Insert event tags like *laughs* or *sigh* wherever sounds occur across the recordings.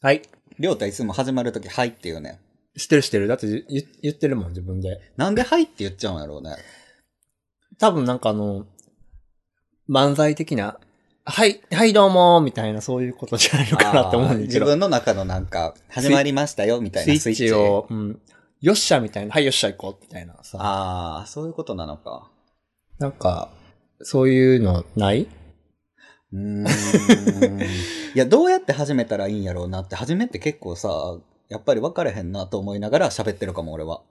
はい。りょうたいつも始まるとき、はいって言うね。知ってる知ってる。だって言言ってるもん、自分で。なんではいって言っちゃうんやろうね。多分なんかあの、漫才的な、はい、はいどうもみたいなそういうことじゃないのかなって思うんだけど。自分の中のなんか、始まりましたよ、みたいなスイッチ。チを、うん。よっしゃみたいな、はいよっしゃ行こうみたいなさ。ああ、そういうことなのか。なんか、そういうのない？うーん。いや、どうやって始めたらいいんやろうなって、初めって結構さ、やっぱり分かれへんなと思いながら喋ってるかも、俺は。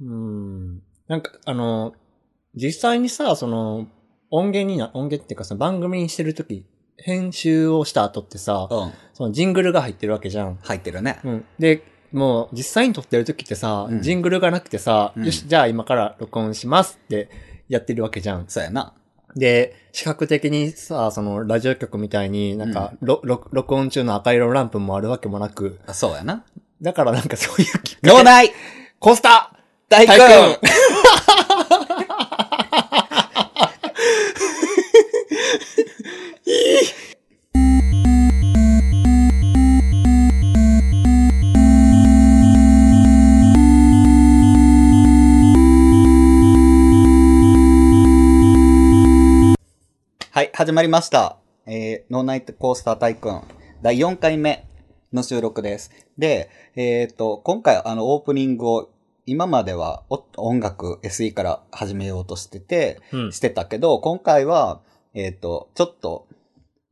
うん。なんか、あの、実際にさ、その、音源にな、音源っていうかさ、番組にしてるとき、編集をした後ってさ、うん。そのジングルが入ってるわけじゃん。入ってるね。うん。で、もう実際に撮ってる時ってさ、うんジングルがなくてさ、うんよし、じゃあ今から録音しますってやってるわけじゃん。そうやな。で、視覚的にさ、そのラジオ局みたいになんか、ろろ録音中の赤色ランプもあるわけもなく、あそうやな。だからなんかそういうきっかけ脳内コスタ大君はい、始まりました。えー、ノーナイトコースター大君、第4回目の収録です。で、えっ、と、今回あのオープニングを、今まではお音楽 SE から始めようとしてて、うんしてたけど、今回は、えっ、と、ちょっと、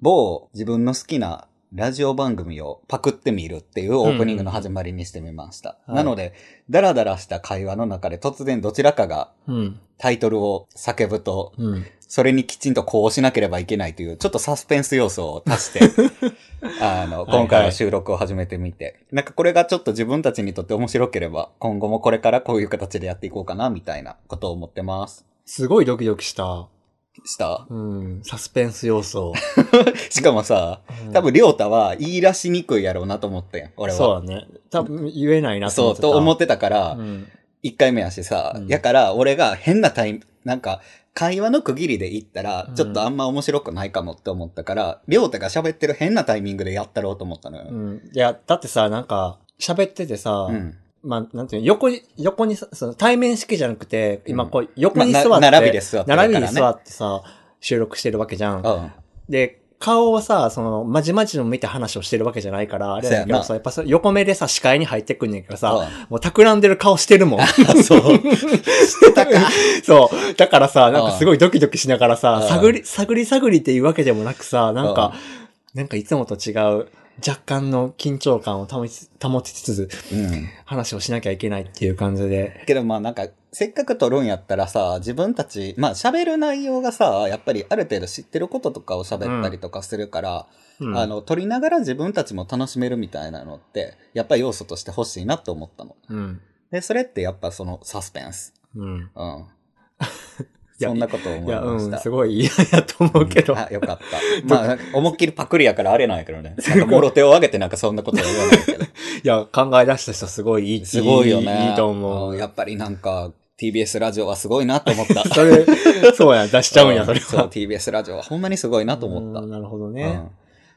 某自分の好きなラジオ番組をパクってみるっていうオープニングの始まりにしてみました。はいなので、ダラダラした会話の中で突然どちらかがうん。タイトルを叫ぶと、うん。それにきちんとこうしなければいけないという、ちょっとサスペンス要素を足して、*laughs* あの、今回は収録を始めてみて、なんかこれがちょっと自分たちにとって面白ければ、今後もこれからこういう形でやっていこうかな、みたいなことを思ってます。すごいドキドキした。した？うん。サスペンス要素。*laughs* しかもさ、うん多分、りょうたは言い出しにくいやろうなと思ってん、俺は。そうだね。多分言えないなと思ってた。と思ってたから、うん。一回目やしさ、うんやから俺が変なタイム、なんか、会話の区切りで言ったらう、んちょっとあんま面白くないかもって思ったから、りょうたが喋ってる変なタイミングでやったろうと思ったのよ。うん。いや、だってさ、なんか、喋っててさ、うん。まあ、なんていうの、横に、横にさ、その対面式じゃなくて、今うんこう、横に座って、まあな並びで座ってね並びに座ってさ、収録してるわけじゃん。うん。で、顔をさ、その、まじまじの見て話をしてるわけじゃないから、あれだけどさ、やっぱさ、横目でさ、視界に入ってくんねんけどさ、うんもう企んでる顔してるもん。*laughs* そう。してたか。*laughs* そう。だからさ、なんかすごいドキドキしながらさ、うん探り、探り探りっていうわけでもなくさ、なんか、なんかいつもと違う、若干の緊張感を保ち、保ちつつ、うん。話をしなきゃいけないっていう感じで。けどまあなんか、せっかく撮るんやったらさ、自分たち、まあ喋る内容がさ、やっぱりある程度知ってることとかを喋ったりとかするから、うんあの、撮りながら自分たちも楽しめるみたいなのって、やっぱり要素として欲しいなと思ったの。うん。で、それってやっぱそのサスペンス。うん。うん。そんなことを思いました。すごい嫌やと思うけど。あ、よかった。まあ、思いっきりパクリやからあれなんやけどね。なんか、もろ手を挙げてなんかそんなことは言わないけど。*laughs* いや、考え出した人すごいいい。すごいよね。いいと思う。んやっぱりなんか、TBS ラジオはすごいなと思った。*laughs* それ、そうや、出しちゃうんや、それそう、は。TBS ラジオはほんまにすごいなと思った。うんなるほどねうん。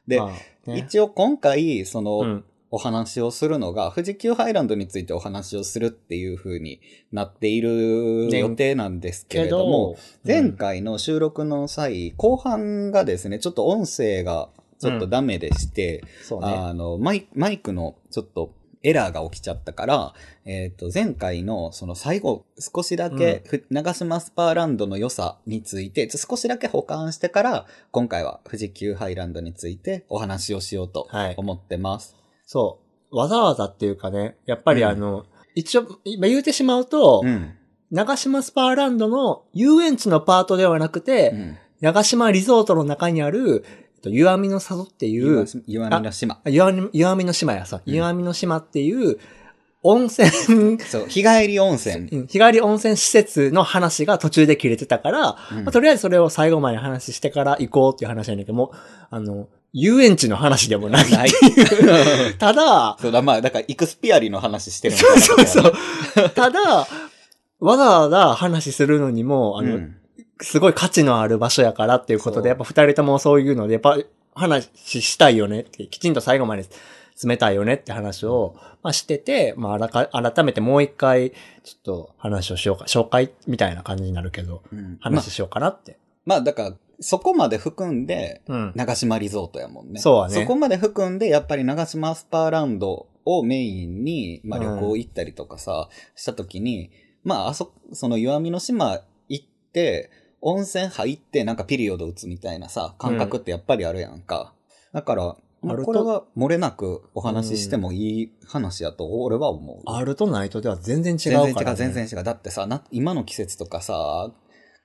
で、まあね一応今回、その、うん。お話をするのが、富士急ハイランドについてお話をするっていう風になっているね予定なんですけれども、前回の収録の際、後半がですね、ちょっと音声がちょっとダメでして。あの、マイマイクのちょっとエラーが起きちゃったから、えっ、と、前回のその最後、少しだけ、ふ長島スパーランドの良さについて、少しだけ保管してから、今回は富士急ハイランドについてお話をしようとはい思ってます。そう。わざわざっていうかね、やっぱりうんあの、一応、今言うてしまうと、うん。長島スパーランドの遊園地のパートではなくて、うん。長島リゾートの中にある、えっと湯あみの里っていう、岩見の島。あ湯あみ湯あみの島やさ、うん湯あみの島っていう、温泉、そう、日帰り温泉。うん日帰り温泉施設の話が途中で切れてたから、うんまあとりあえずそれを最後まで話してから行こうっていう話なんだけども、あの、遊園地の話でもない。ない。*laughs* ただ、そうだ、まあ、だから、イクスピアリの話してるのそうそうそうう。。ただ、わざわざ話するのにも、あの、うんすごい価値のある場所やからっていうことで、やっぱ二人ともそういうので、やっぱ話したいよねって、きちんと最後まで詰めたいよねって話を、まあ、してて、まあ、あらか改めてもう一回、ちょっと話をしようか、紹介みたいな感じになるけど、うんまあ話しようかなって。まあ、だから、そこまで含んで、うん。長島リゾートやもんね。そうだねそこまで含んで、やっぱり長島スパーランドをメインに、まあうん旅行行ったりとかさ、した時に、まああそ、その岩見の島行って、温泉入ってなんかピリオド打つみたいなさ、感覚ってやっぱりあるやんか。だから、まあこれは漏れなくお話ししてもいい話やと俺は思う。あるとないとでは全然違うから、ね。全然違う、全然違う。だってさ、な今の季節とかさ、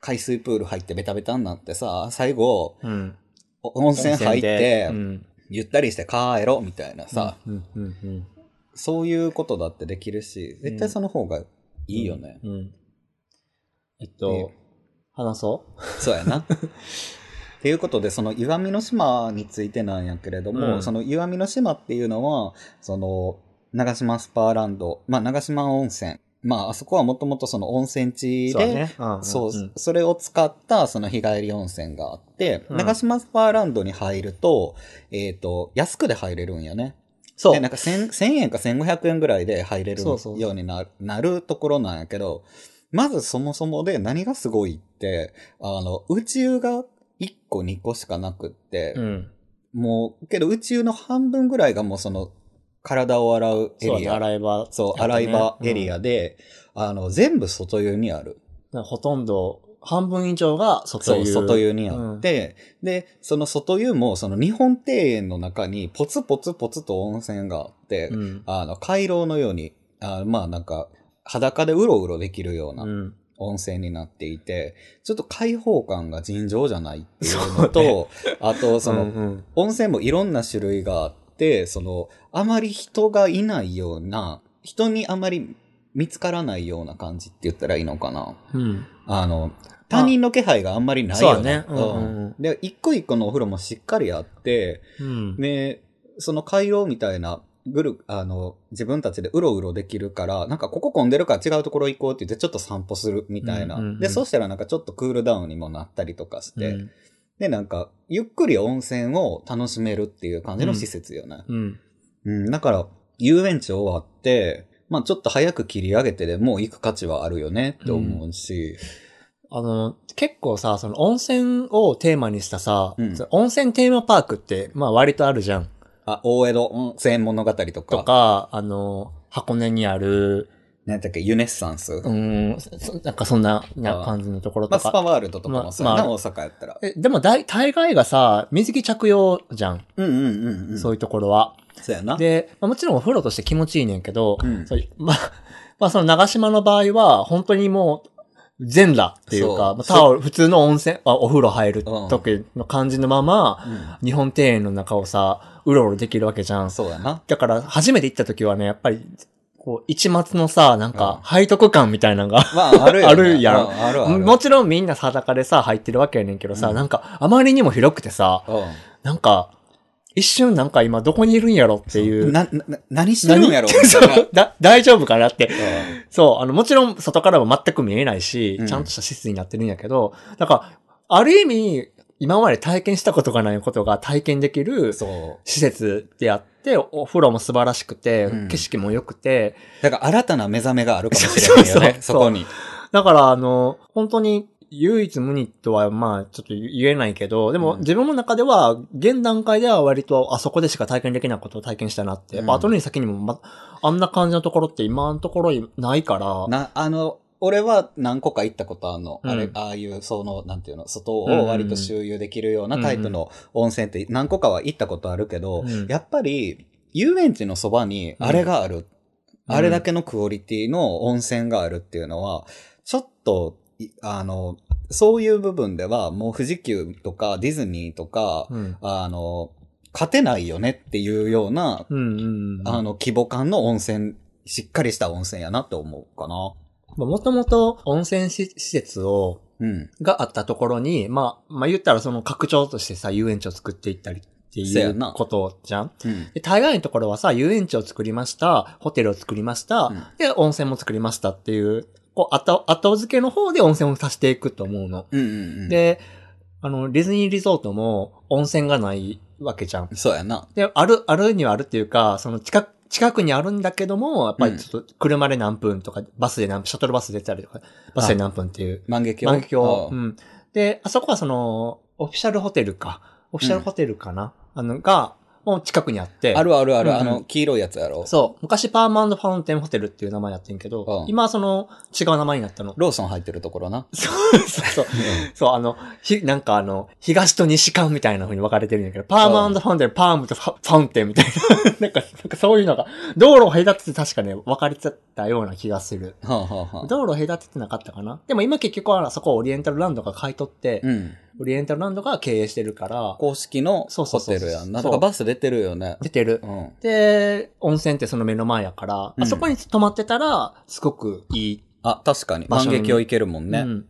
海水プール入ってベタベタになってさ、最後、うん。お温泉入って、うん。ゆったりして帰ろみたいなさ、うん、うん、うん。そういうことだってできるし、絶対その方がいいよね。うん。えっと、話そそうやな。*laughs* っていうことで、その岩見の島についてなんやけれども、うんその岩見の島っていうのは、その、長島スパーランド、まあ長島温泉。まああそこはもともとその温泉地う。そうね。うんそう、んそれを使ったその日帰り温泉があって、うん長島スパーランドに入ると、えっ、と、安くで入れるんやね。そう。で、なんか 1000, 1000円か1500円ぐらいで入れるようになるなるところなんやけど、まずそもそもで何がすごいって、あの、宇宙が1個2個しかなくって、うん。もう、けど宇宙の半分ぐらいがもうその、体を洗うエそうだね、リア。洗い場、そう、洗い場エリアで、あの、全部外湯にある。うんほとんど、半分以上が外そう、湯。外湯にあって、で、その外湯も、その日本庭園の中にポツポツポツと温泉があって、うん。あの、回廊のように、あまあなんか、裸でうろうろできるようう。なん温泉になっていて、ちょっと開放感が尋常じゃないっていうのそうと、あと、その、うんうん温泉もいろんな種類があって、その、あまり人がいないような、人にあまり見つからないような感じって言ったらいいのかな。うん。あの、他人の気配があんまりないよそうだねうんうんうんで、一個一個のお風呂もしっかりあって、うん。で、その回廊みたいな、ぐる、あの、自分たちでうろうろできるから、なんかここ混んでるから違うところ行こうって言ってちょっと散歩するみたいな。うんうんうんで、そうしたらなんかちょっとクールダウンにもなったりとかして、うんで、なんか、ゆっくり温泉を楽しめるっていう感じの施設よね。うん。うん、だから、遊園地終わって、まあちょっと早く切り上げてでも行く価値はあるよねって思うし、あの、結構さ、その温泉をテーマにしたさ、うん温泉テーマパークって、まあ割とあるじゃん。あ、大江戸温泉物語とか、とか、あの、箱根にある、なんだっけ、ユネッサンス？うーん、そなんかそんなな感じのところまあ、とか。スパワールドとかもそうやな、まあまあ大阪やったら。えでも大、大概がさ、水着着用じゃん。うんうんうんうん。そういうところは。そうやな。で、まあ、もちろんお風呂として気持ちいいねんけど、うんそう *laughs* まあ、まあその長島の場合は、本当にもう、全裸っていうか、まあタオル、普通の温泉、あお風呂入る時の感じのまま、うん日本庭園の中をさ、うろうろできるわけじゃん。そうやな。だから、初めて行った時はね、やっぱり、こう、一末のさ、なんうんか、背徳感みたいなのが、まあ、ある。*laughs* あるやんうあるある。もちろんみんな裸でさ、入ってるわけやねんけどさ、うんなんか、あまりにも広くてさ、うんなんか、一瞬なんか今どこにいるんやろっていう。な、な、何してるんやろ？*laughs* だ大丈夫かなって。うんそう、あの、もちろん外からは全く見えないし、うんちゃんとした施設になってるんやけど、だから、ある意味、今まで体験したことがないことが体験できるそう。施設であって、お風呂も素晴らしくて、うん。景色も良くて、だから新たな目覚めがあるかもしれないよね、*laughs* そうそうそう。そこに。だから、あの、本当に、唯一無二とは、まあ、ちょっと言えないけど、でも、うん。自分の中では、現段階では割と、あそこでしか体験できないことを体験したなって。やっぱ、うん。後に先にも、ま、あんな感じのところって今のところないから、な、あの、俺は何個か行ったことあるの。あれう、んああいう、その、なんていうの、外を割と周遊できるようなタイプの温泉って何個かは行ったことあるけど、うんやっぱり、遊園地のそばにあれがある、うんあれだけのクオリティの温泉があるっていうのは、ちょっと、いあの、そういう部分では、もう富士急とかディズニーとか、うん。あの、勝てないよねっていうような、うんうんうん。あの、規模感の温泉、しっかりした温泉やなって思うかな。もともと温泉施施設を、うん。があったところに、まあ、まあ言ったらその拡張としてさ、遊園地を作っていったりっていうことじゃんうん。で、大概のところはさ、遊園地を作りました、ホテルを作りました、うんで、温泉も作りましたっていう、こう、後、後付けの方で温泉を足していくと思うの。うんうんうん。、で、あの、ディズニーリゾートも温泉がないわけじゃん。そうやな。で、ある、あるにはあるっていうか、その近く、近くにあるんだけども、やっぱりちょっと車で何分とか、バスで何分、シャトルバス出たりとか、バスで何分っていう。万華鏡。万華鏡。ううんん。で、あそこはその、オフィシャルホテルか。オフィシャルホテルかな、あの、が、もう近くにあって。あるあるある、うんうんあの、黄色いやつやろ。そう。昔パーマンドファウンテンホテルっていう名前やってんけど、うん今はその違う名前になったの。ローソン入ってるところな。そうそうそう。そう、あの、ひ、なんかあの、東と西館みたいな風に分かれてるんだけど、パーマンドファウンテン、パームとファウンテンみたいな。*laughs* なんか、なんかそういうのが、道路を隔てて確かね、分かれてたような気がする。はあ、はあはあ、道路を隔ててなかったかなでも今結局はそこをオリエンタルランドが買い取って、うん。オリエンタルランドが経営してるから、公式のホそうそうそうテルやんな。そうだからバス出てるよね。出てるう。ん。で、温泉ってその目の前やから、うんあそこに泊まってたら、すごくいいあ、確かに。万場所に華鏡行けるもんね。うん。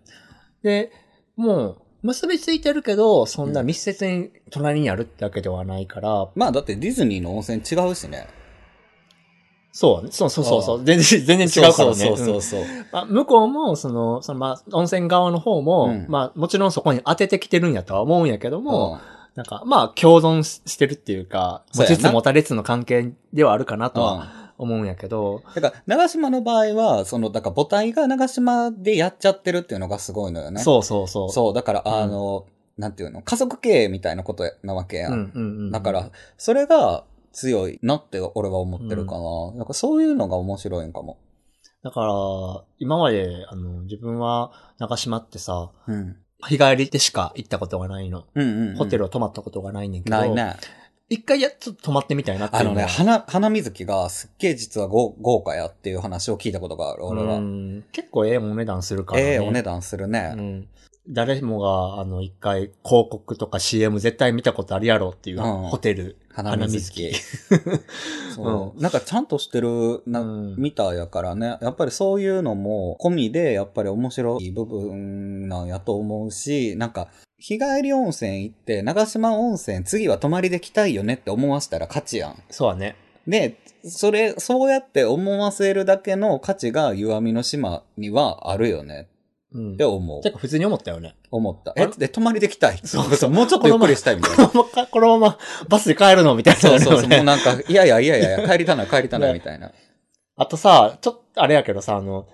で、もう、結びついてるけど、そんな密接に隣にあるってわけではないから、まあだってディズニーの温泉違うしね。そう、そうそうそうそう、全然、全然違うからね。そうそうそうそう。うんまあ、向こうも、その、その、まあ、温泉側の方も、うんまあ、もちろんそこに当ててきてるんやとは思うんやけども、うんなんか、まあ、共存ししてるっていうか、持ちつ持たれつの関係ではあるかなとはうん思うんやけど、だから、長島の場合は、その、だから母体が長島でやっちゃってるっていうのがすごいのよね。そうそうそう。そう、だから、うんあの、なんていうの、家族経営みたいなことなわけや。うんんうんうん。だから、それが強いなって俺は思ってるかな。なんかそういうのが面白いんかも。だから、今まで、あの、自分は、長島ってさ、うん。日帰りでしか行ったことがないの。うんうん、うん。ホテルを泊まったことがないねんけど、ないね。一回や、ちょっと泊まってみたいなっていうあのね、は花、花水木がすっげえ実は豪豪華やっていう話を聞いたことがある、俺は。うん結構ええお値段するからね。ええお値段するね。うん。誰もが、あの、一回広告とか CM 絶対見たことあるやろっていう、うんホテル。花水木。*laughs* そう、なんかちゃんとしてるな、うんみたいやからね。やっぱりそういうのも込みで、やっぱり面白い部分なんやと思うし、なんか、日帰り温泉行って、長島温泉次は泊まりで来たいよねって思わせたら勝ちやん。そうはね。で、それ、そうやって思わせるだけの価値が岩見の島にはあるよねうん。って思うて。か普通に思ったよね。思った。あえ、で、泊まりで来たい。そうそう。もうちょっとゆっくりしたいみたいな。このまま、このままバスで帰るの？みたいな、そうそうそう。ねもうなんか、いやいやいやいや、帰りたない帰りたないみたいな。あとさ、ちょっと、あれやけどさ、あの、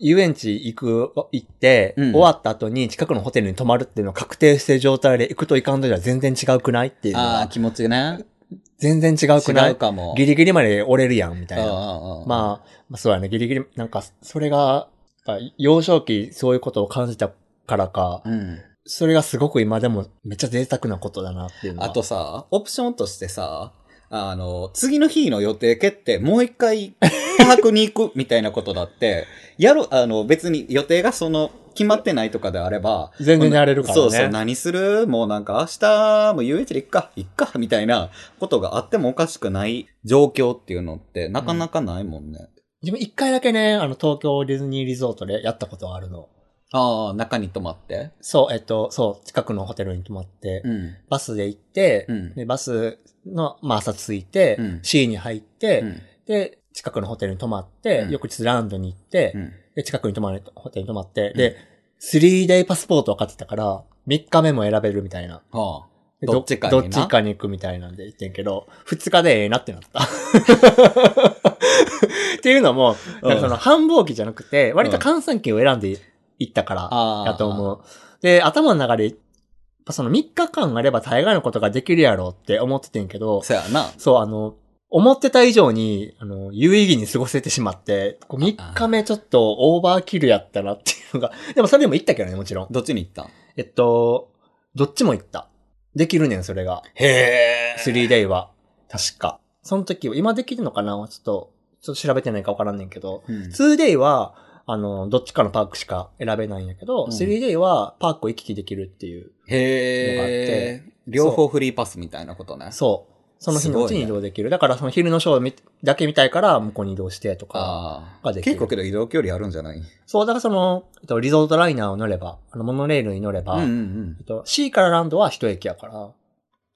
遊園地行く、行って、うん終わった後に近くのホテルに泊まるっていうのを確定してる状態で行くと行かんとじゃ全然違うくないっていうのああ、が、気持ちね。全然違うくな違いうかも。ギリギリまで折れるやん、みたいな。あまあ、まあそうやね、ギリギリ、なんか、それが、幼少期そういうことを感じたからか、あ、うん。それがすごく今でもめっちゃ贅沢なことだなっていうのは。あとさ、オプションとしてさ、あの、次の日の予定決定、もう一回、パークに行くみたいなことだって、*laughs* やる、あの、別に予定がその、決まってないとかであれば、全然やれるからねそうそう、何する？もうなんか明日も遊園地で行くか、行くか、みたいなことがあってもおかしくない状況っていうのって、なかなかないもんね。自分一回だけね、あの、東京ディズニーリゾートでやったことがあるの。ああ、中に泊まって？そう、えっと、そう、近くのホテルに泊まって、うん。バスで行って、うんで、バスの、まあ、朝着いて、うん C に入って、うん。で、近くのホテルに泊まって、うん翌日ランドに行って、うん。で、近くに泊まるホテルに泊まって、で、3デイパスポート分かってたから、3日目も選べるみたいな。はあ。でどっちかにな？どっちかに行くみたいなんで言ってんけど、2日でええなってなった。*laughs* っていうのも、うんなんかその繁忙期じゃなくて、割と閑散期を選んで行ったから、ああ。やと思う。で、頭の中で、その3日間あれば大概のことができるやろうって思っててんけど、そうやな。そう、あの、思ってた以上に、あの、有意義に過ごせてしまって、こう3日目ちょっとオーバーキルやったなっていうのが、*laughs* でもそれでも行ったけどね、もちろん。どっちに行った？んえっと、どっちも行った。できるねん、それが。へえ。3day は。確か。その時は、今できるのかな？ちょっと、ちょっと調べてないかわからんねんけど、うん。2day は、あの、どっちかのパークしか選べないんやけど、うん 3day はパークを行き来できるっていう。のがあっへてえ。両方フリーパスみたいなことね。そう。その日のうちに移動できる。だからその昼のショーみだけ見たいから向こうに移動してとか。ができる結構けど移動距離あるんじゃない？そう、だからその、えっと、リゾートライナーを乗れば、あの、モノレールに乗れば、うんうんうんえっと、C からランドは一駅やから、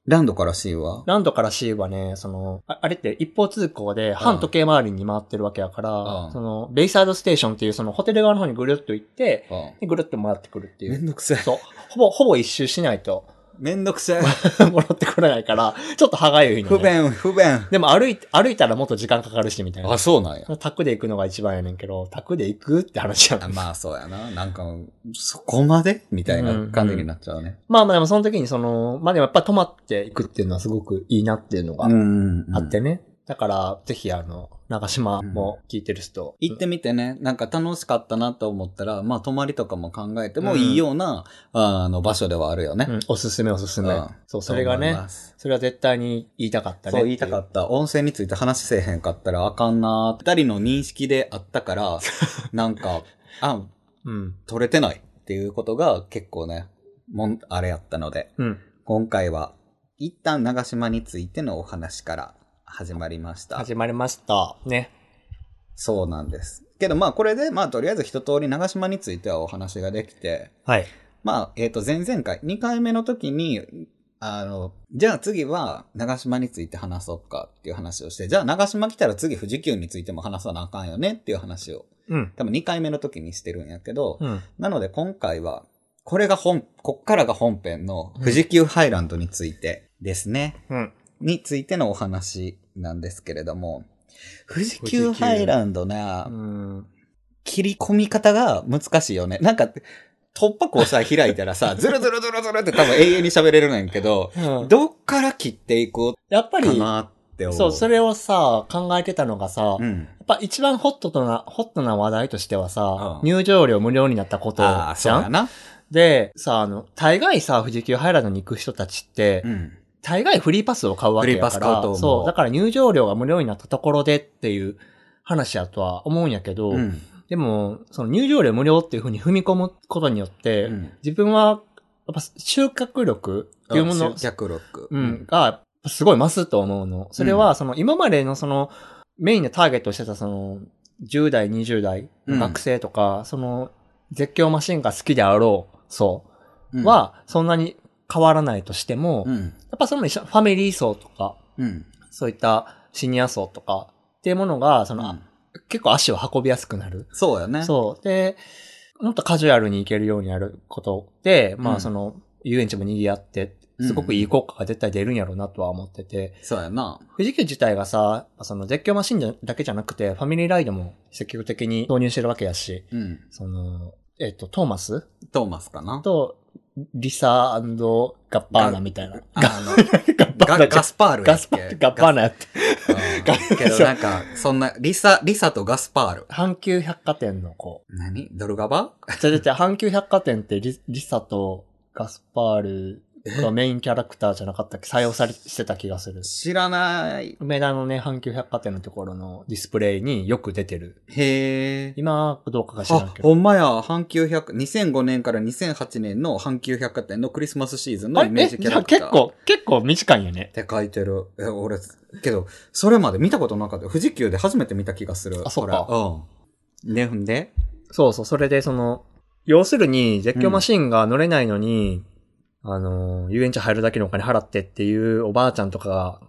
ランドから C は？ランドから C はね、その、ああれって一方通行で半時計回りに回ってるわけやから、うんその、ベイサイドステーションっていうそのホテル側の方にぐるっと行って、うんでぐるっと回ってくるっていう。めんどくさい。そう。ほぼ、ほぼ一周しないとめんどくさい。*laughs* 戻ってこれないから、ちょっと歯がゆいの、ね。不。便、不便。でも歩い、歩いたらもっと時間かかるし、みたいな。あ、そうなんや。タクで行くのが一番やねんけど、タクで行くって話やん。まあそうやな。なんか、そこまで？みたいな感じになっちゃうね。まあまあでもその時にその、まあでもやっぱ泊まっていくっていうのはすごくいいなっていうのがんあってね。だから、ぜひあの、長島も聞いてる人。行ってみてね、なんか楽しかったなと思ったら、まあ泊まりとかも考えてもいいような、あの場所ではあるよね。うん、おすすめおすすめ。うんそう、それがねそれは絶対に言いたかったね。そう言いたかった。音声について話せえへんかったらあかんな二人の認識であったから、*laughs* なんか、あ、うん。取れてないっていうことが結構ね、もん、あれやったので、うん。今回は一旦長島についてのお話から始まりました。始まりました。ね。そうなんです。けどまあこれで、まあとりあえず一通り長島についてはお話ができて、はい。まあ、えっ、と、前々回、2回目の時に、あの、じゃあ次は長島について話そうかっていう話をして、じゃあ長島来たら次富士急についても話さなあかんよねっていう話を、うん。多分2回目の時にしてるんやけど、うん。なので今回は、これが本、こっからが本編の富士急ハイランドについてですね。うん。についてのお話なんですけれども、富士急ハイランドな、うん。切り込み方が難しいよね。なんか、突破口さ、開いたらさ、*laughs* ズルズルズルズルって多分永遠に喋れるねんけど、うんどっから切っていこうかやっぱり、なって思う。そう、それをさ、考えてたのがさ、やうん。っぱ一番ホットな、ホットな話題としてはさ、うん入場料無料になったことああ、じゃん？そうやな。で、さ、あの、大概さ、富士急ハイランドに行く人たちって、うん。大概フリーパスを買うわけやかフリーパス買うとら、思う。そう、だから入場料が無料になったところでっていう話やとは思うんやけど、うん。でも、その入場料無料っていう風に踏み込むことによって、うん。自分は、やっぱ集客力っていうもの、集客力。うん、が、すごい増すと思うの。それは、その、今までのその、メインでターゲットしてたその、10代、20代の学生とか、その、絶叫マシンが好きであろう、そう、うん、は、そんなに変わらないとしても、やっうん。ぱその一緒ファミリー層とか、うん。そういったシニア層とか、っていうものが、その、うん結構足を運びやすくなる。そうやね。そう。で、もっとカジュアルに行けるようになることで、まうんあその、遊園地も賑わって、すごくいい効果が絶対出るんやろうなとは思ってて、そうやな。富士急自体がさ、その絶叫マシンだけじゃなくて、ファミリーライドも積極的に導入してるわけやし、うん。その、えっ、と、トーマス？トーマスかな。と、リサガッバーナみたいな。あの、ガッバーナガガスパールやっけ？ガスパガッバーナやって。うんけどなんか、そんな、リサ、リサとガスパール。阪急百貨店の子。何？ドルガバ？じゃじゃじゃ阪急百貨店ってリリサとガスパールがメインキャラクターじゃなかったっけ？採用されしてた気がする。知らない。梅田のね、阪急百貨店のところのディスプレイによく出てる。へえ。今、どうかが知らんあ、けど。ほんまや、阪急百、2005年から2008年の阪急百貨店のクリスマスシーズンのイメージキャラクター。結構、結構短いんよねっ。て書いてる。え、俺、けど、それまで見たことなかった。富士急で初めて見た気がする。あそっかうん。で、んで？そうそう、それでその、要するに絶叫マシンが乗れないのに、あの、遊園地入るだけのお金払ってっていうおばあちゃんとかが、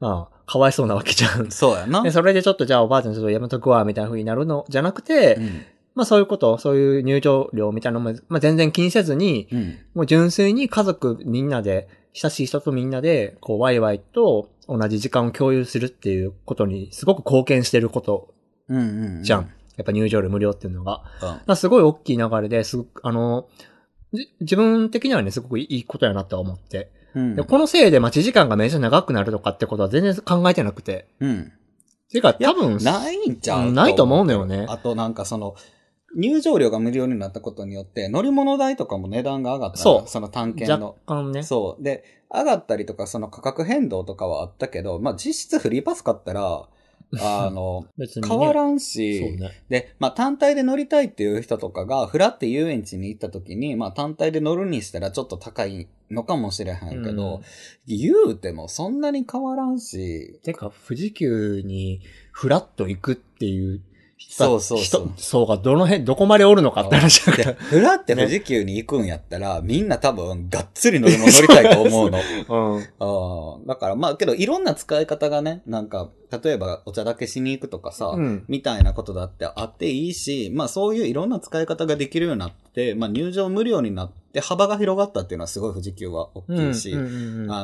まあ、かわいそうなわけじゃん。そうやな。で、それでちょっとじゃあおばあちゃんちょっとやめとくわ、みたいな風になるのじゃなくて、うん。まあそういうこと、そういう入場料みたいなのも、まあ全然気にせずに、うん。もう純粋に家族みんなで、親しい人とみんなで、こう、ワイワイと同じ時間を共有するっていうことに、すごく貢献してることうんうん。じゃん。。やっぱ入場料無料っていうのが。うん。まあすごい大きい流れですあの、じ自分的にはね、すごくいいことやなとは思って。うん。でこのせいで待ち時間がめっちゃ長くなるとかってことは全然考えてなくて。うん。ていうか、多分、ないんちゃうないと思うのよねあとなんかその、入場料が無料になったことによって、乗り物代とかも値段が上がったのそうその探検若の。干ね。そう。で、上がったりとか、その価格変動とかはあったけど、まあ実質フリーパス買ったら、あの、*laughs* 別に、ね。変わらんそうし、ね。で、まあ単体で乗りたいっていう人とかが、フラって遊園地に行った時に、まあ単体で乗るにしたらちょっと高いのかもしれへんけど、うん言うてもそんなに変わらんし、てか、富士急にフラッと行くっていう人そうそうそう人層がどの辺、どこまでおるのかって話だかでら。、フラって富士急に行くんやったら、みんな多分がっつり乗り物乗りたいと思うの。*laughs* うん。だからまあけどいろんな使い方がね、なんか、例えばお茶だけしに行くとかさ、うん。みたいなことだってあっていいし、まあそういういろんな使い方ができるようになって、まあ入場無料になって幅が広がったっていうのはすごい富士急は大きいし、あ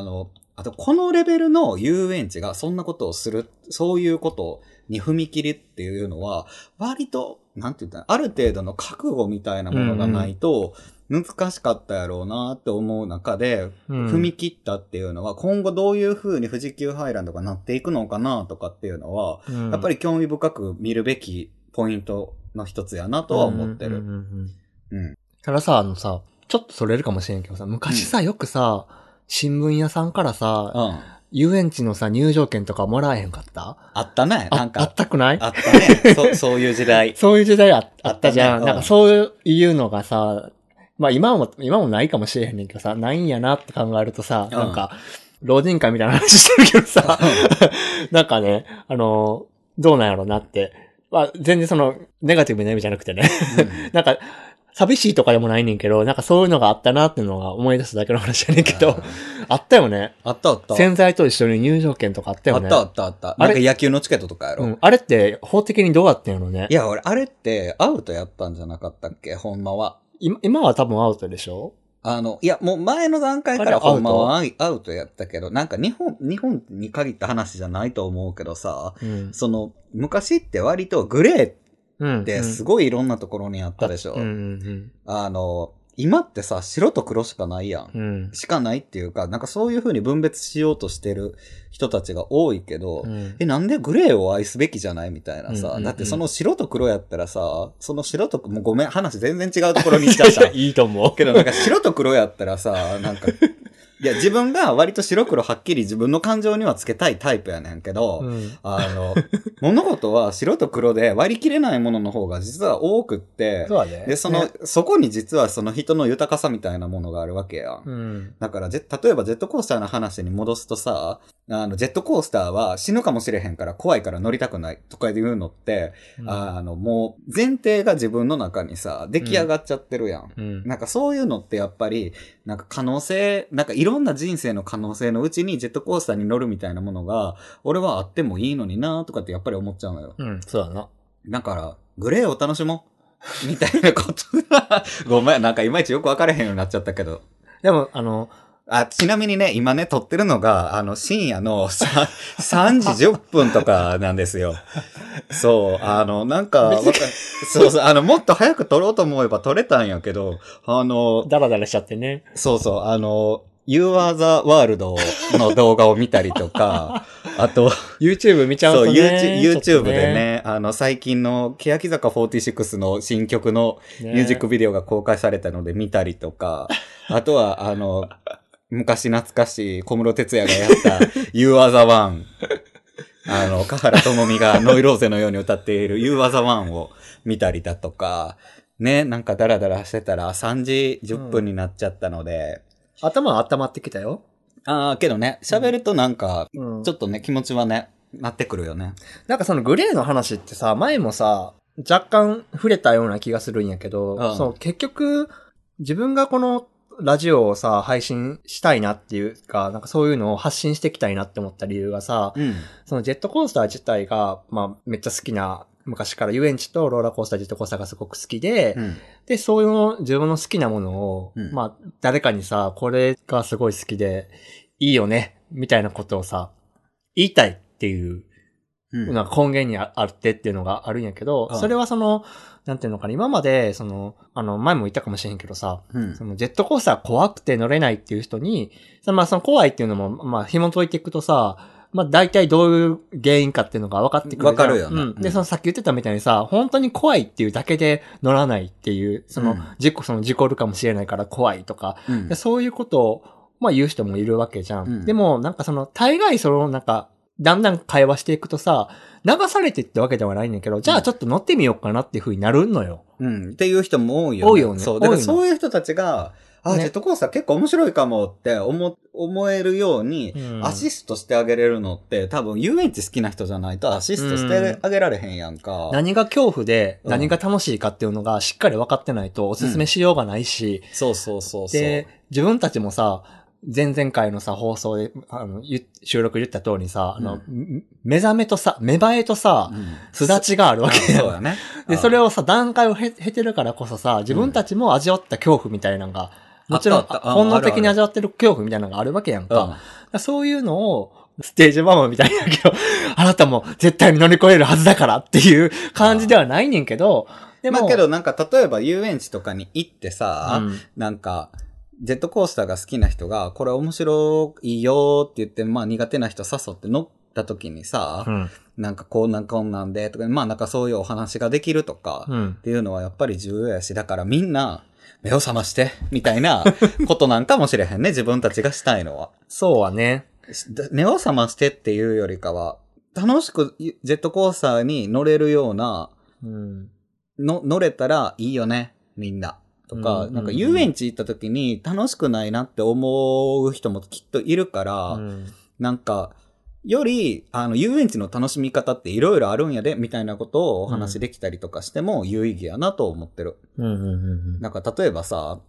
の、あとこのレベルの遊園地がそんなことをする、そういうことに踏み切りっていうのは、割と、なんて言ったら、ある程度の覚悟みたいなものがないと、難しかったやろうなって思う中で、うん踏み切ったっていうのは、今後どういう風に富士急ハイランドがなっていくのかなとかっていうのは、うんやっぱり興味深く見るべきポイントの一つやなとは思ってる。うんうんうんうんうん。たださ、あのさ、ちょっとそれるかもしれんけどさ、昔さ、よくさ、新聞屋さんからさ、うん。遊園地のさ、入場券とかもらえへんかった？あったね。あなんかあっ、たくない？あったね。そそういう時代。*laughs* そういう時代ああったじゃん。ねうんなんかそういうのがさ、まあ今も、今もないかもしれへんねんけどさ、ないんやなって考えるとさ、うんなんか、老人会みたいな話してるけどさ、*laughs* なんかね、あの、どうなんやろうなって。まあ全然その、ネガティブな意味じゃなくてね。*laughs* なんか、寂しいとかでもないねんけど、なんかそういうのがあったなっていうのが思い出すだけの話やねんけど、あったよね。あったあった。洗剤と一緒に入場券とかあったよね。あったあったあった。あれなんか野球のチケットとかやろ。うん。あれって法的にどうやってんやろね？いや、俺、あれってアウトやったんじゃなかったっけ？ほんまは。今今は多分アウトでしょ？あの、いや、もう前の段階からほんまはアウトやったけど、なんか日本、日本に限った話じゃないと思うけどさ、うん。その、昔って割とグレーっうん。てすごいいろんなところにあったでしょ。うんうんあの、今ってさ、白と黒しかないやん。うん。しかないっていうか、なんかそういう風に分別しようとしてる人たちが多いけど、うんえ、なんでグレーを愛すべきじゃないみたいなさ、うんうんうんだってその白と黒やったらさ、その白と、もうごめん、話全然違うところに行っちゃった。*laughs* いいと思う。けどなんか白と黒やったらさ、なんか、いや、自分が割と白黒はっきり自分の感情にはつけたいタイプやねんけど、うん。あの、物事は白と黒で割り切れないものの方が実は多くって、そね。で、その、ねそこに実はその人の豊かさみたいなものがあるわけやん。うん。だから、ぜ例えばジェットコースターの話に戻すとさ、あの、ジェットコースターは死ぬかもしれへんから怖いから乗りたくないとか言うのって、あの、もう前提が自分の中にさ、出来上がっちゃってるやん。うん。なんかそういうのってやっぱり、なんか可能性、なんかいろんな人生の可能性のうちにジェットコースターに乗るみたいなものが、俺はあってもいいのになとかってやっぱり思っちゃうのよ。うん、そうだな。だから、グレーを楽しもう。みたいなことが、ごめん、なんかいまいちよくわからへんようになっちゃったけど。でも、あの、あ、ちなみにね、今ね、撮ってるのが、あの、深夜のさ *laughs* 3時10分とかなんですよ。そう、あの、なんか、わかそうそう、あの、もっと早く撮ろうと思えば撮れたんやけど、あの、ダラダラしちゃってね。そうそう、あの、You are the World の動画を見たりとか、*laughs* あと、YouTube 見ちゃうそう、とね。YouTube, ちょ YouTube っとでね、あの、最近の、欅坂46の新曲のねミュージックビデオが公開されたので見たりとか、あとは、あの、昔懐かしい小室哲也がやった *laughs* You are the one。あの、香原朋美がノイローゼのように歌っている You are the one を見たりだとか、ね、なんかダラダラしてたら3時10分になっちゃったので、頭温まってきたよ。ああ、けどね、喋るとなんか、うんちょっとね、気持ちはね、なってくるよね。なんかそのグレーの話ってさ、前もさ、若干触れたような気がするんやけど、うんそう、結局、自分がこのラジオをさ、配信したいなっていうか、なんかそういうのを発信していきたいなって思った理由がさ、うん。そのジェットコースター自体が、まあ、めっちゃ好きな、昔から遊園地とローラーコースター、ジェットコースターがすごく好きで、うん。で、そういうの自分の好きなものを、うんまあ、誰かにさ、これがすごい好きで、いいよね、みたいなことをさ、言いたいっていううん。なんか根源にああってっていうのがあるんやけど、うんそれはその、なんていうのかな、今まで、その、あの、前も言ったかもしれんけどさ、うんそのジェットコースター怖くて乗れないっていう人に、そのまあその怖いっていうのも、まあ紐解いていくとさ、まあ大体どういう原因かっていうのが分かってくる。分かるよねうん。で、うんそのさっき言ってたみたいにさ、本当に怖いっていうだけで乗らないっていう、その、うん事故、その事故るかもしれないから怖いとか、そういうことを、まあ言う人もいるわけじゃん。うんでも、なんかその、大概その、なんか、だんだん会話していくとさ、流されてってわけではないんだけど、じゃあちょっと乗ってみようかなっていう風になるのよ。うん。っていう人も多いよね。多いよねそう。だからそういう人たちが、あ、ねジェットコースター結構面白いかもって思、思えるように、うんアシストしてあげれるのって、多分遊園地好きな人じゃないとアシストしてあげられへんやんか。何が恐怖で、うん何が楽しいかっていうのがしっかり分かってないとおすすめしようがないし、そうそうそうそう。で、自分たちもさ、前々回のさ、放送で、あの、ゆ収録言った通りにさ、あの、ん目覚めとさ、芽生えとさ、うん、すだちがあるわけそうやね。で、それを、をさ、段階を経経てるからこそさ、自分たちも味わった恐怖みたいなのがもちろん、本能的に味わってる恐怖みたいなのがあるわけやんか。うん。だからそういうのを、ステージママみたいだけど、*laughs* あなたも絶対に乗り越えるはずだからっていう感じではないねんけど、でも、まあけどなんか例えば遊園地とかに行ってさ、うん。なんか、ジェットコースターが好きな人が、これ面白いよって言って、まあ苦手な人誘って乗った時にさ、うん。なんかこうなんこんなんでとか、まあなんかそういうお話ができるとか、うんっ。ていうのはやっぱり重要やし、だからみんな、目を覚まして、みたいな *laughs* ことなんかもしれへんね、自分たちがしたいのは。そうはね。目を覚ましてっていうよりかは、楽しくジェットコースターに乗れるような、うん。の、乗れたらいいよね、みんな。とか、うんなんか遊園地行った時に楽しくないなって思う人もきっといるから、うん。なんか、より、あの、遊園地の楽しみ方っていろいろあるんやで、みたいなことをお話できたりとかしても有意義やなと思ってる。なんか、例えばさ、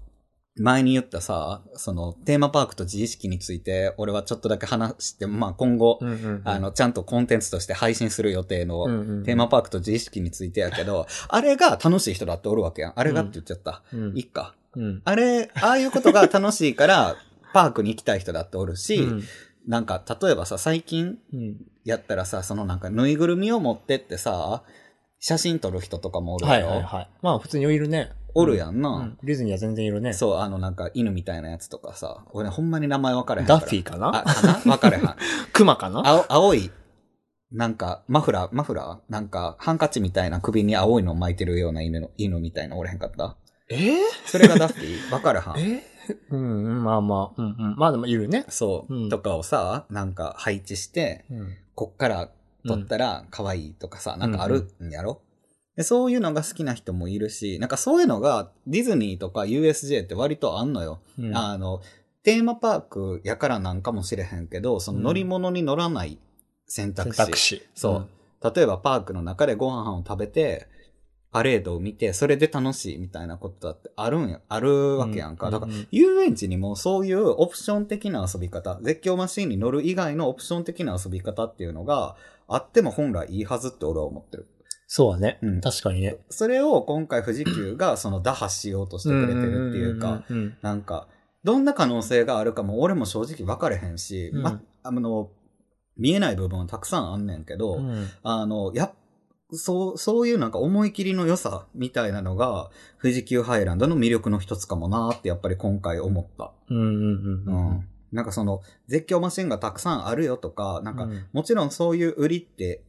前に言ったさ、その、テーマパークと自意識について、俺はちょっとだけ話して、まあ今後、うん。うんうんうんあ、の、ちゃんとコンテンツとして配信する予定の、うんうんテーマパークと自意識についてやけど、あれが楽しい人だっておるわけやん。あれがって言っちゃった。うんいっか。うん。あれ、ああいうことが楽しいから、*laughs* パークに行きたい人だっておるし、うんなんか、例えばさ、最近うんやったらさ、そのなんか、ぬいぐるみを持ってってさ、写真撮る人とかもおるはいはいはい。まあ普通にいるね。おるやんな、うん。ディズニーは全然いるね。そう、あのなんか、犬みたいなやつとかさ、俺ね、ほんまに名前分かれへん。ダッフィーかな？あ、かな？分かれへん。*laughs* クマかな？青、青い、なんか、マフラー、マフラー？なんか、ハンカチみたいな首に青いの巻いてるような犬の、犬みたいなおれへんかった？え？ーそれがダッフィー？分かれへん。*laughs* え？うんうん、まあまあ、うんうん。まあでもいるね。そう、うんとかをさ、なんか配置して、うん。こっから撮ったら可愛いとかさ、なんかあるんやろ、でそういうのが好きな人もいるし、なんかそういうのがディズニーとか USJ って割とあんのよ。うんあの、テーマパークやからなんかもしれへんけど、その乗り物に乗らない選択肢。選択肢。そう。例えばパークの中でご飯を食べて、パレードを見て、それで楽しいみたいなことだってあるんや、あるわけやんか。だからうんうん、遊園地にもそういうオプション的な遊び方、絶叫マシーンに乗る以外のオプション的な遊び方っていうのがあっても本来いいはずって俺は思ってる。そうはねうん。確かにね。それを今回富士急がその打破しようとしてくれてるっていうか、なんか、どんな可能性があるかも俺も正直分かれへんし、うんま、あの、見えない部分はたくさんあんねんけど、うん。うんあの、やっそう、そういうなんか思い切りの良さみたいなのが、富士急ハイランドの魅力の一つかもなーってやっぱり今回思った。うんうんううんん。なんかその、絶叫マシンがたくさんあるよとか、なんか、うんもちろんそういう売りって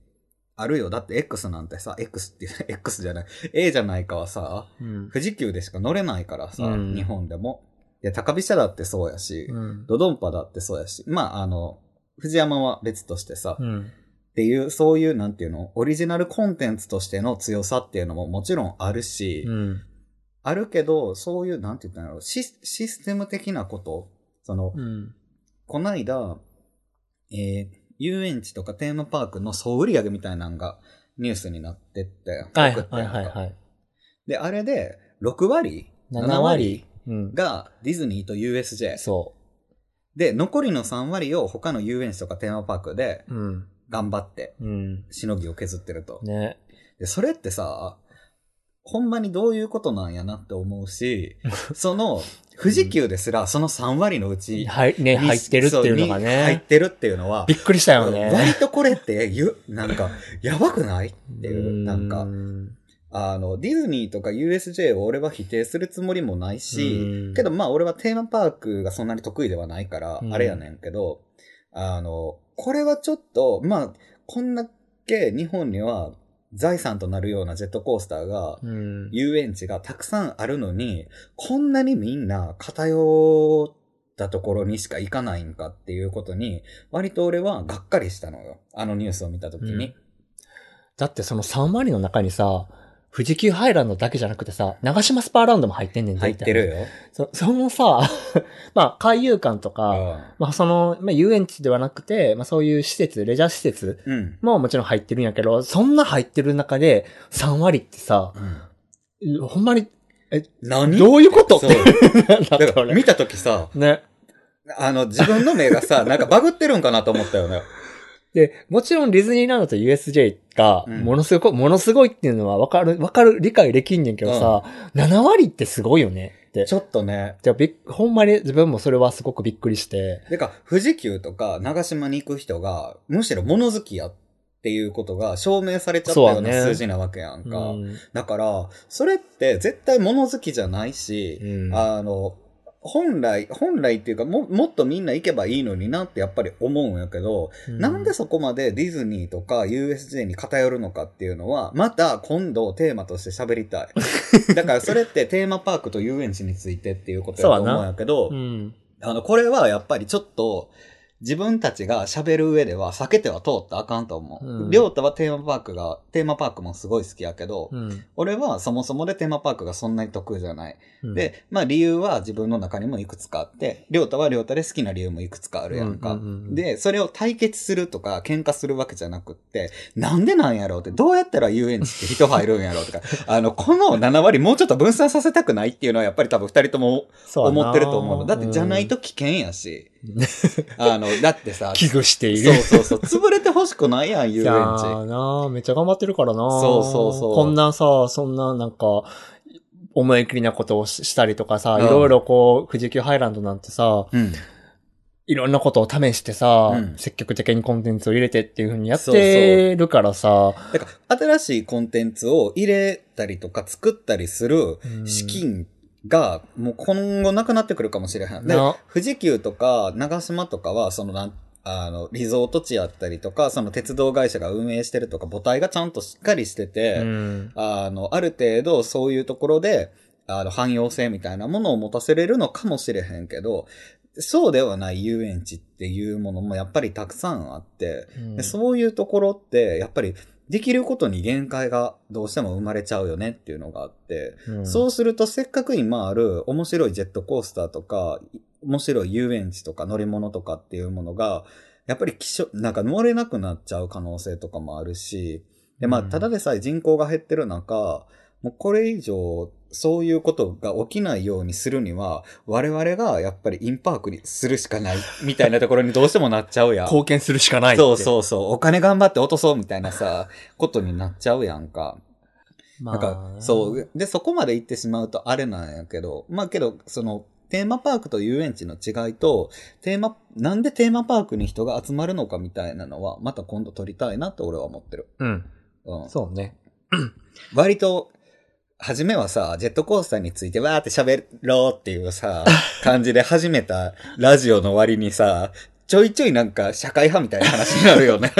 あるよ。だって X なんてさ、X っていう、*laughs* X じゃない、A じゃないかはさ、うん。富士急でしか乗れないからさ、うん。日本でも。で、高飛車だってそうやし、うん。ドドンパだってそうやし、まああの、藤山は別としてさ、うん。っていう、そういう、なんていうの、オリジナルコンテンツとしての強さっていうのももちろんあるし、うん。あるけど、そういう、なんて言ったんやろ、シスシステム的なこと、その、うん。こないだ、えー遊園地とかテーマパークの総売り上げみたいなのがニュースになってって、はいはいはいはい。で、あれで、6割？7割。うん。がディズニーと USJ。そで、残りの3割を他の遊園地とかテーマパークでう。うん。頑張って、うん。しのぎを削ってると。ね。で、それってさ、ほんまにどういうことなんやなって思うし、*laughs* その、富士急ですらその3割のうち、はい、ね、入ってるっていうのがそうに入っね。てるっていうのはび、っくりしたよね。割とこれってゆ、なんか、やばくないっていう、なんかう、んあの、ディズニーとか USJ を俺は否定するつもりもないしうん、けどまあ俺はテーマパークがそんなに得意ではないからう、んあれやねんけど、あの、これはちょっと、まあ、こんだけ日本には財産となるようなジェットコースターが、うん。遊園地がたくさんあるのに、こんなにみんな偏ったところにしか行かないんかっていうことに、割と俺はがっかりしたのよ。あのニュースを見たときに。うんだってその3割の中にさ、富士急ハイランドだけじゃなくてさ、長島スパーランドも入ってんねん入ってるよ。そそのさ、*laughs* まあ、海遊館とか、まあ、その、まあ、遊園地ではなくて、まあ、そういう施設、レジャー施設うん。うん。ももちろん入ってるんやけど、そんな入ってる中で3割ってさ、ほんまに、何？どういうこと？っそう *laughs* て。だから見たときさ、ね。あの、自分の目がさ、なんかバグってるんかなと思ったよね。*laughs* で、もちろんディズニーランドと USJ が、うんものすごい、ものすごいっていうのはわかる、わかる、理解できんねんけどさ、7割ってすごいよね。って。ちょっとね。じゃびっほんまに自分もそれはすごくびっくりして。てか、富士急とか長島に行く人が、むしろ物好きやっていうことが証明されちゃったような数字なわけやんか。うんだから、それって絶対物好きじゃないし、うんあの、本来、本来っていうかも、もっとみんな行けばいいのになってやっぱり思うんやけど、なんでそこまでディズニーとか USJ に偏るのかっていうのは、また今度テーマとして喋りたい。*laughs* だからそれってテーマパークと遊園地についてっていうことやと思うんやけど、うん。あの、これはやっぱりちょっと、自分たちが喋る上では避けては通ったらあかんと思う。うんりょうたはテーマパークが、テーマパークもすごい好きやけど、うん。俺はそもそもでテーマパークがそんなに得意じゃない。うん、で、まあ理由は自分の中にもいくつかあって、りょうたはりょうたで好きな理由もいくつかあるやんか。うんうんうんうんで、それを対決するとか喧嘩するわけじゃなくって、なんでなんやろうって、どうやったら遊園地って人入るんやろうとか、*laughs* あの、この7割もうちょっと分散させたくないっていうのはやっぱり多分二人とも思ってると思うの。だってじゃないと危険やし、*laughs* あの、だってさ、危惧していそうる。そうそう、潰れてほしくないやん、遊園いやなめっちゃ頑張ってるからなそうそうそう。こんなさ、そんななんか、思い切りなことをししたりとかさ、うん。いろいろこう、富士急ハイランドなんてさ、うん。いろんなことを試してさ、うん。積極的にコンテンツを入れてっていう風にやってるからさ、だから、新しいコンテンツを入れたりとか作ったりするうん。資金が、もう今後なくなってくるかもしれへん。でな、富士急とか長島とかは、そのなん、あの、リゾート地やったりとか、その鉄道会社が運営してるとか、母体がちゃんとしっかりしてて、うん。あの、ある程度そういうところで、あの、汎用性みたいなものを持たせれるのかもしれへんけど、そうではない遊園地っていうものもやっぱりたくさんあって、うん。でそういうところって、やっぱりできることに限界がどうしても生まれちゃうよねっていうのがあって、うん。そうするとせっかく今ある面白いジェットコースターとか、い面白い遊園地とか乗り物とかっていうものが、やっぱり気象、なんか乗れなくなっちゃう可能性とかもあるし、で、まあ、うん。ただでさえ人口が減ってる中、もうこれ以上、そういうことが起きないようにするには、我々がやっぱりインパークにするしかない、みたいなところにどうしてもなっちゃうやん。貢献するしかないって。そうそうそう。お金頑張って落とそうみたいなさ、ことになっちゃうやんか。まあなんか、そう。で、そこまで行ってしまうとあれなんやけど、まあけど、その、テーマパークと遊園地の違いと、テーマ、なんでテーマパークに人が集まるのかみたいなのは、また今度撮りたいなって俺は思ってる。うん。うん。そうね。割と、初めはさ、ジェットコースターについてわーって喋ろうっていうさ、感じで始めたラジオの割にさ、ちょいちょいなんか社会派みたいな話になるよね。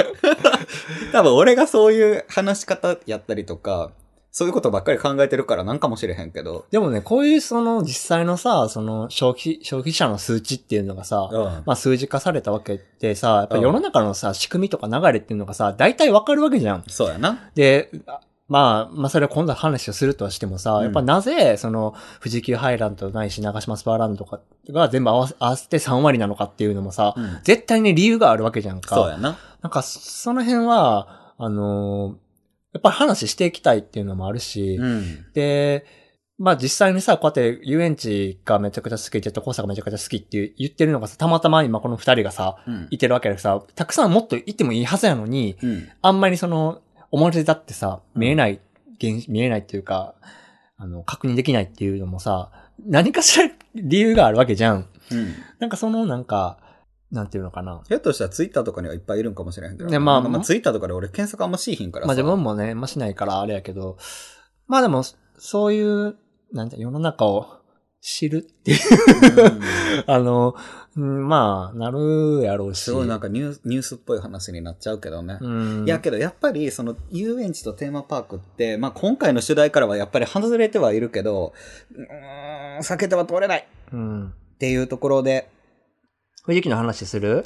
*laughs* 多分俺がそういう話し方やったりとか、そういうことばっかり考えてるからなんかもしれへんけど。でもね、こういうその実際のさ、その消費、消費者の数値っていうのがさ、うん。まあ数字化されたわけでさ、やっぱり世の中のさ、仕組みとか流れっていうのがさ、大体わかるわけじゃん。そうやな。で、あまあ、まあそれは今度は話をするとはしてもさ、うんやっぱなぜ、その、富士急ハイランドないし、長島スパーランドとかが全部合わせ合わせて3割なのかっていうのもさ、うん。絶対に理由があるわけじゃんか。そうやな。なんか、その辺は、あのーやっぱり話していきたいっていうのもあるし、うん。で、まあ実際にさ、こうやって遊園地がめちゃくちゃ好き、ジェットコースターがめちゃくちゃ好きって言ってるのがさ、たまたま今この二人がさ、うん。いてるわけでさ、たくさんもっといてもいいはずやのに、うん。あんまりその、表立ってさ、うん見えない、現見えないっていうか、あの、確認できないっていうのもさ、何かしら理由があるわけじゃん。うん。なんかそのなんか、なんていうのかな。ひょっとしたらツイッターとかにはいっぱいいるんかもしれへんけど。ねまあまあツイッターとかで俺検索あんましいひんからさ。まあ自分もね、まあしないからあれやけど、まあでも、そういう、なんて、世の中を知るっていう、うん *laughs* あの、うんまあ、なるやろうし。すごいなんかニューニュースっぽい話になっちゃうけどね。うん。いやけどやっぱりその遊園地とテーマパークって、まあ今回の主題からはやっぱり外れてはいるけど、うーん、避けては通れないうん。っていうところで、富士急の話する？